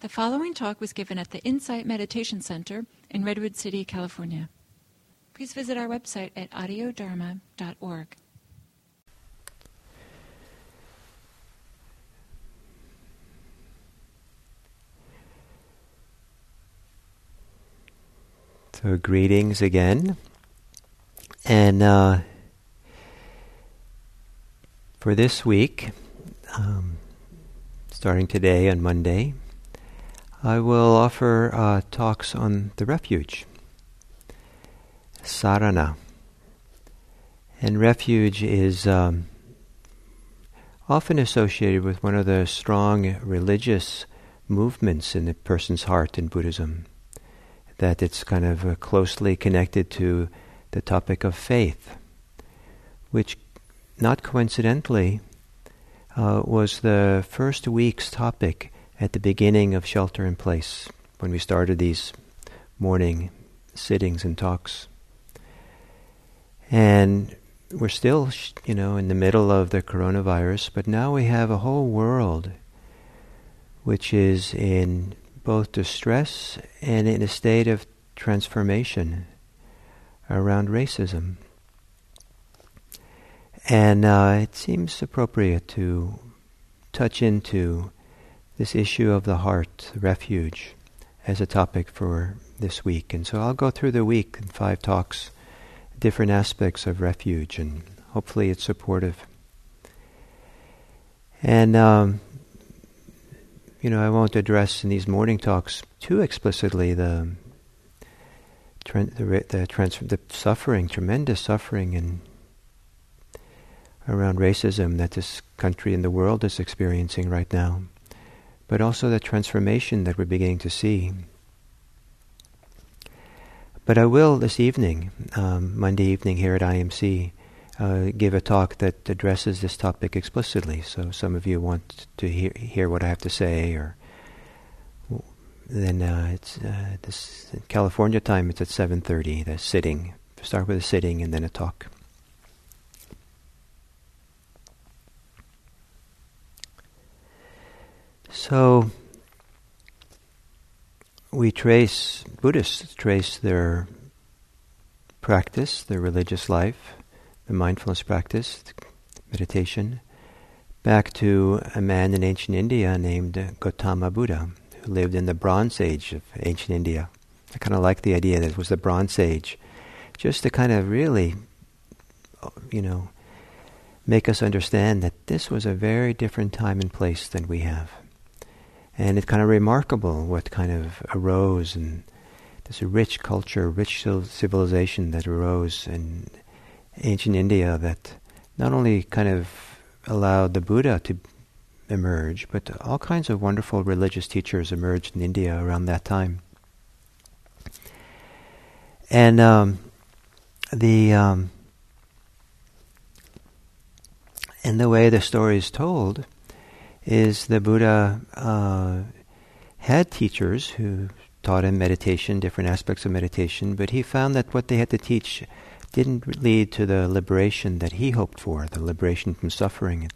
The following talk was given at the Insight Meditation Center in Redwood City, California. Please visit our website at audiodharma.org. So, greetings again. And uh, for this week, um, starting today on Monday, I will offer uh, talks on the refuge, sarana. And refuge is um, often associated with one of the strong religious movements in the person's heart in Buddhism that it's kind of uh, closely connected to the topic of faith, which, not coincidentally, uh, was the first week's topic at the beginning of Shelter in Place when we started these morning sittings and talks. And we're still, you know, in the middle of the coronavirus, but now we have a whole world which is in both distress and in a state of transformation around racism. And uh, it seems appropriate to touch into this issue of the heart, refuge, as a topic for this week. And so I'll go through the week in five talks, different aspects of refuge, and hopefully it's supportive. And um, you know, I won't address in these morning talks too explicitly the the the, trans- the suffering, tremendous suffering, and around racism that this country and the world is experiencing right now, but also the transformation that we're beginning to see. But I will this evening, um, Monday evening here at IMC, uh, give a talk that addresses this topic explicitly. So some of you want to hear, hear what I have to say, or then uh, it's uh, this California time. It's at seven thirty. The sitting. Start with a sitting and then a talk. So we trace Buddhists trace their practice, their religious life, the mindfulness practice, meditation, back to a man in ancient India named Gautama Buddha, who lived in the Bronze Age of ancient India. I kind of like the idea that it was the Bronze Age, just to kind of really, you know, make us understand that this was a very different time and place than we have. And it's kind of remarkable what kind of arose and this rich culture, rich civilization that arose in ancient India that not only kind of allowed the Buddha to emerge, but all kinds of wonderful religious teachers emerged in India around that time. And um, the um, and the way the story is told is the Buddha uh, had teachers who taught him meditation, different aspects of meditation, but he found that what they had to teach didn't lead to the liberation that he hoped for, the liberation from suffering. It,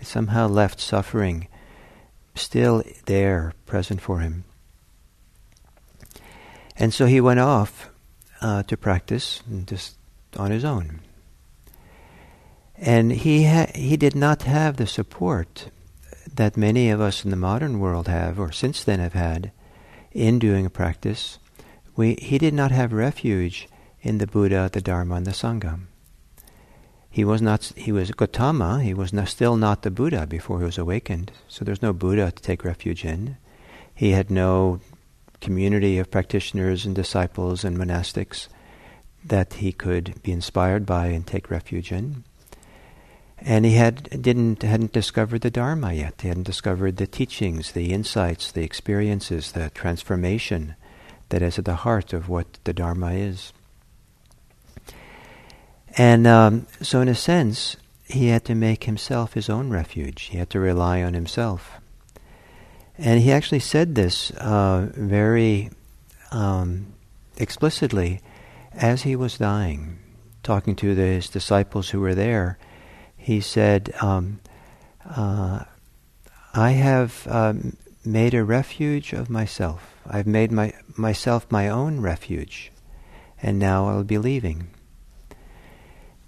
it somehow left suffering still there, present for him. And so he went off uh, to practice just on his own. And he ha- he did not have the support that many of us in the modern world have, or since then have had, in doing a practice. We, he did not have refuge in the Buddha, the Dharma, and the Sangha. He was not. He was Gautama. He was not, still not the Buddha before he was awakened. So there's no Buddha to take refuge in. He had no community of practitioners and disciples and monastics that he could be inspired by and take refuge in. And he had didn't hadn't discovered the Dharma yet. He hadn't discovered the teachings, the insights, the experiences, the transformation that is at the heart of what the Dharma is. And um, so, in a sense, he had to make himself his own refuge. He had to rely on himself. And he actually said this uh, very um, explicitly as he was dying, talking to the, his disciples who were there. He said, um, uh, I have um, made a refuge of myself. I've made my, myself my own refuge, and now I'll be leaving.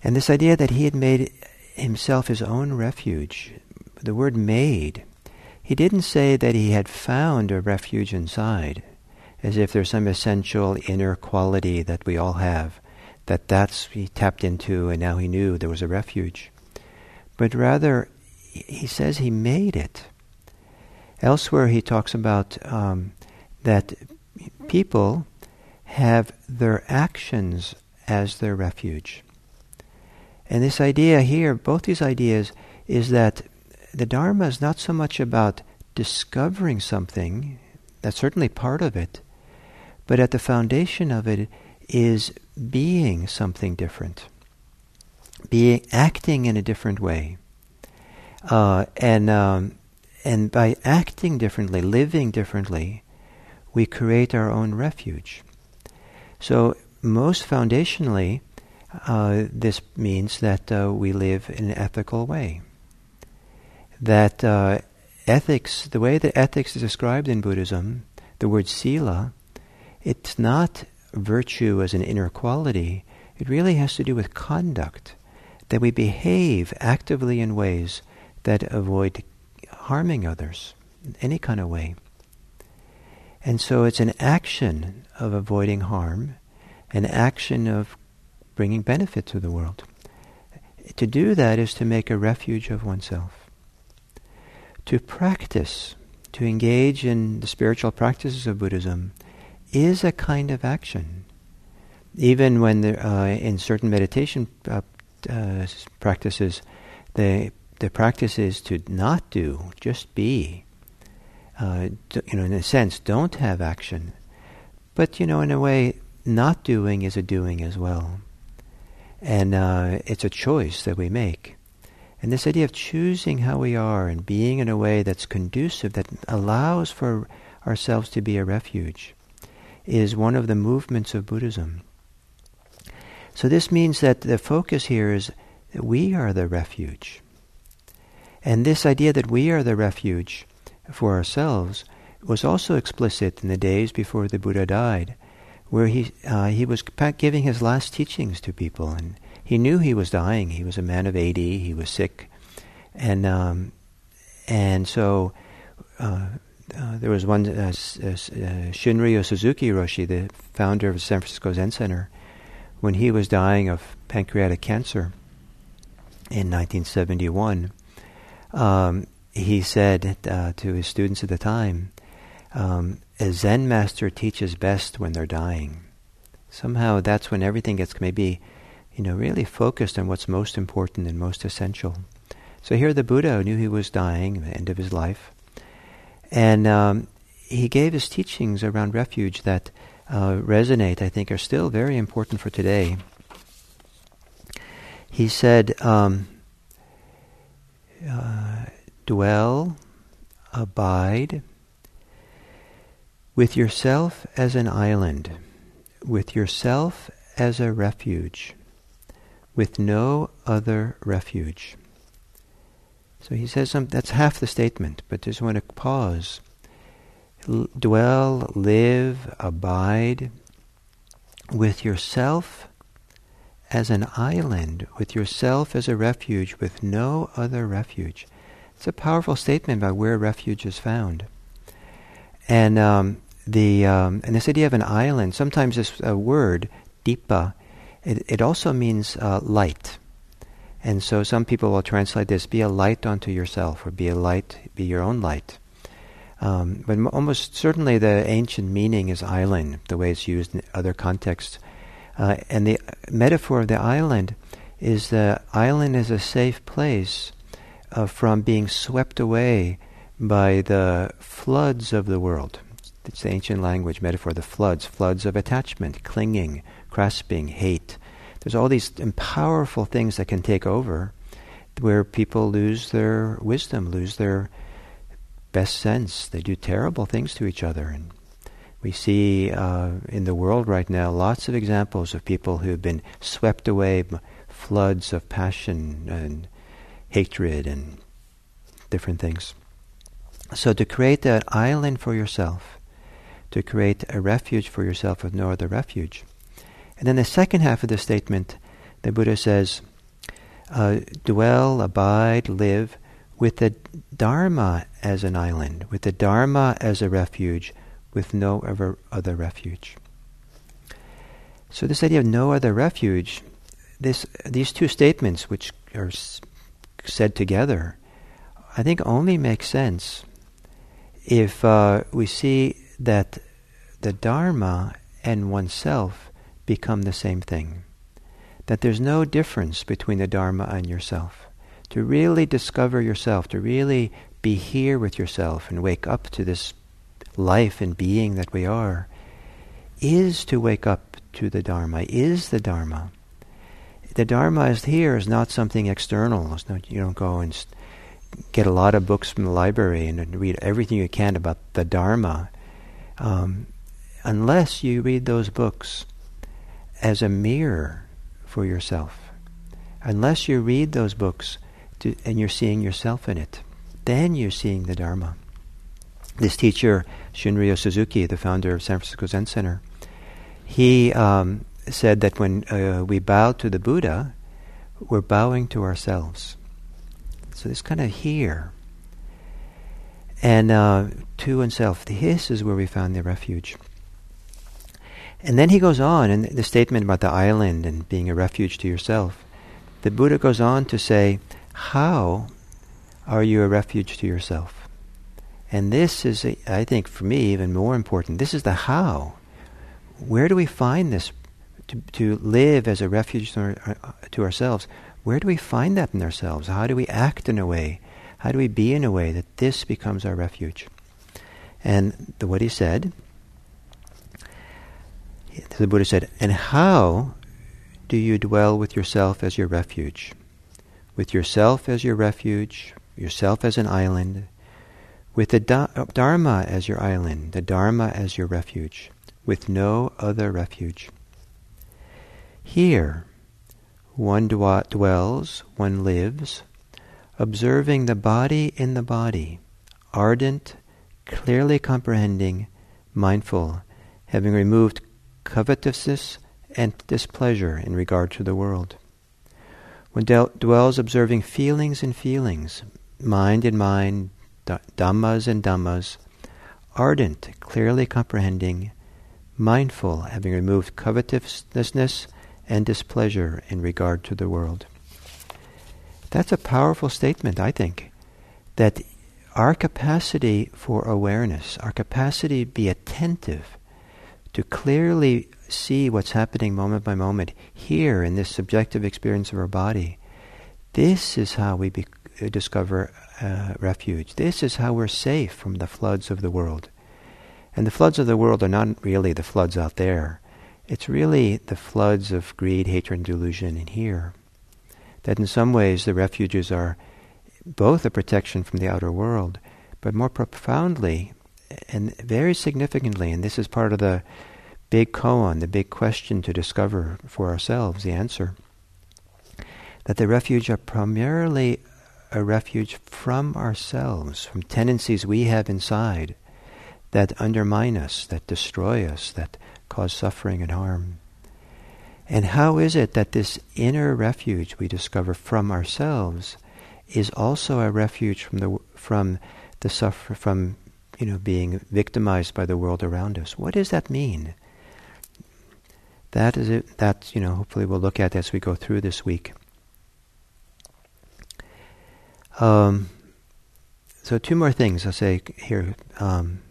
And this idea that he had made himself his own refuge, the word made, he didn't say that he had found a refuge inside, as if there's some essential inner quality that we all have, that that's he tapped into and now he knew there was a refuge. But rather, he says he made it. Elsewhere, he talks about um, that people have their actions as their refuge. And this idea here, both these ideas, is that the Dharma is not so much about discovering something, that's certainly part of it, but at the foundation of it is being something different, being acting in a different way. Uh, and um, and by acting differently, living differently, we create our own refuge. So, most foundationally, uh, this means that uh, we live in an ethical way. That uh, ethics, the way that ethics is described in Buddhism, the word sila, it's not virtue as an inner quality. It really has to do with conduct. That we behave actively in ways that avoid harming others in any kind of way. And so it's an action of avoiding harm, an action of bringing benefit to the world. To do that is to make a refuge of oneself. To practice, to engage in the spiritual practices of Buddhism, is a kind of action. Even when there, uh, in certain meditation uh, uh, practices, the the practice is to not do, just be. Uh, you know, in a sense, don't have action. But, you know, in a way, not doing is a doing as well. And uh, it's a choice that we make. And this idea of choosing how we are and being in a way that's conducive, that allows for ourselves to be a refuge, is one of the movements of Buddhism. So this means that the focus here is that we are the refuge. And this idea that we are the refuge for ourselves was also explicit in the days before the Buddha died, where he uh, he was giving his last teachings to people, and he knew he was dying. He was a man of eighty. He was sick, and um, and so. Uh, uh, there was one, uh, uh, uh, Suzuki Roshi, the founder of the San Francisco Zen Center, when he was dying of pancreatic cancer in 1971, um, he said uh, to his students at the time, um, a Zen master teaches best when they're dying. Somehow that's when everything gets maybe, you know, really focused on what's most important and most essential. So here the Buddha knew he was dying, the end of his life, and um, he gave his teachings around refuge that uh, resonate, I think, are still very important for today. He said, um, uh, dwell, abide with yourself as an island, with yourself as a refuge, with no other refuge. So he says some, that's half the statement, but just want to pause. Dwell, live, abide with yourself as an island, with yourself as a refuge, with no other refuge. It's a powerful statement about where refuge is found. And um, the um, and this idea of an island, sometimes this uh, word, dipa, it, it also means uh, light. And so some people will translate this, be a light unto yourself, or be a light, be your own light. Um, but almost certainly the ancient meaning is island, the way it's used in other contexts. Uh, and the metaphor of the island is the island is a safe place uh, from being swept away by the floods of the world. It's the ancient language metaphor, the floods, floods of attachment, clinging, grasping, hate. There's all these powerful things that can take over where people lose their wisdom, lose their best sense. They do terrible things to each other and we see uh, in the world right now lots of examples of people who have been swept away by floods of passion and hatred and different things. So to create an island for yourself, to create a refuge for yourself with no other refuge. And then the second half of the statement, the Buddha says, uh, dwell, abide, live with the Dharma as an island, with the Dharma as a refuge, with no other, other refuge. So this idea of no other refuge, this, these two statements, which are said together, I think only make sense if uh, we see that the Dharma and oneself become the same thing. That there's no difference between the Dharma and yourself. To really discover yourself, to really be here with yourself and wake up to this life and being that we are, is to wake up to the Dharma, is the Dharma. The Dharma is here is not something external. It's not, you don't go and get a lot of books from the library and read everything you can about the Dharma. Um, unless you read those books as a mirror for yourself, unless you read those books to, and you're seeing yourself in it, then you're seeing the Dharma. This teacher, Shunryu Suzuki, the founder of San Francisco Zen Center, he um, said that when uh, we bow to the Buddha, we're bowing to ourselves. So it's kind of here. And uh, to oneself, this is where we found the refuge. And then he goes on, in the statement about the island and being a refuge to yourself, the Buddha goes on to say, How are you a refuge to yourself? And this is, I think, for me, even more important. This is the how. Where do we find this to, to live as a refuge to, our, uh, to ourselves? Where do we find that in ourselves? How do we act in a way? How do we be in a way that this becomes our refuge? And the, what he said, the Buddha said, and how do you dwell with yourself as your refuge? With yourself as your refuge, yourself as an island, with the Dharma as your island, the Dharma as your refuge, with no other refuge. Here, one dwells, one lives, observing the body in the body, ardent, clearly comprehending, mindful, having removed covetousness and displeasure in regard to the world. One dwells observing feelings and feelings, mind in mind, dhammas and dhammas, ardent, clearly comprehending, mindful, having removed covetousness and displeasure in regard to the world. That's a powerful statement, I think, that our capacity for awareness, our capacity to be attentive, to clearly see what's happening moment by moment here in this subjective experience of our body, this is how we be, uh, discover uh, refuge. This is how we're safe from the floods of the world. And the floods of the world are not really the floods out there. It's really the floods of greed, hatred, and delusion in here. That in some ways the refuges are both a protection from the outer world, but more profoundly and very significantly, and this is part of the big koan, the big question to discover for ourselves, the answer, that the refuge are primarily a refuge from ourselves, from tendencies we have inside that undermine us, that destroy us, that cause suffering and harm. And how is it that this inner refuge we discover from ourselves is also a refuge from the from the suffer from you know being victimized by the world around us? What does that mean? That is it. That you know. Hopefully, we'll look at as we go through this week. Um, so, two more things I'll say here. Um,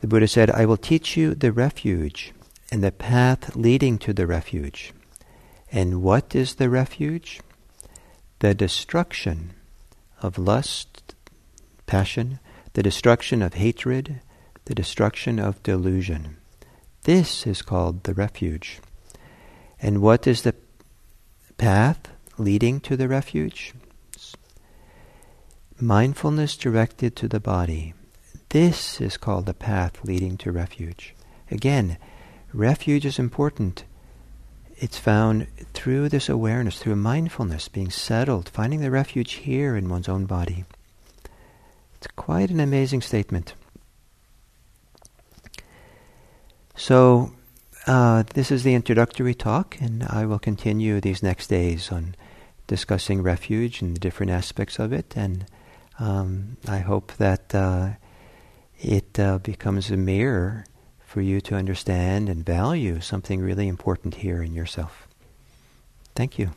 the Buddha said, I will teach you the refuge and the path leading to the refuge. And what is the refuge? The destruction of lust, passion, the destruction of hatred, the destruction of delusion. This is called the refuge. And what is the path leading to the refuge? Mindfulness directed to the body. This is called the path leading to refuge. Again, refuge is important. It's found through this awareness, through mindfulness, being settled, finding the refuge here in one's own body. It's quite an amazing statement. So, uh, this is the introductory talk, and I will continue these next days on discussing refuge and the different aspects of it. And um, I hope that uh, it uh, becomes a mirror for you to understand and value something really important here in yourself. Thank you.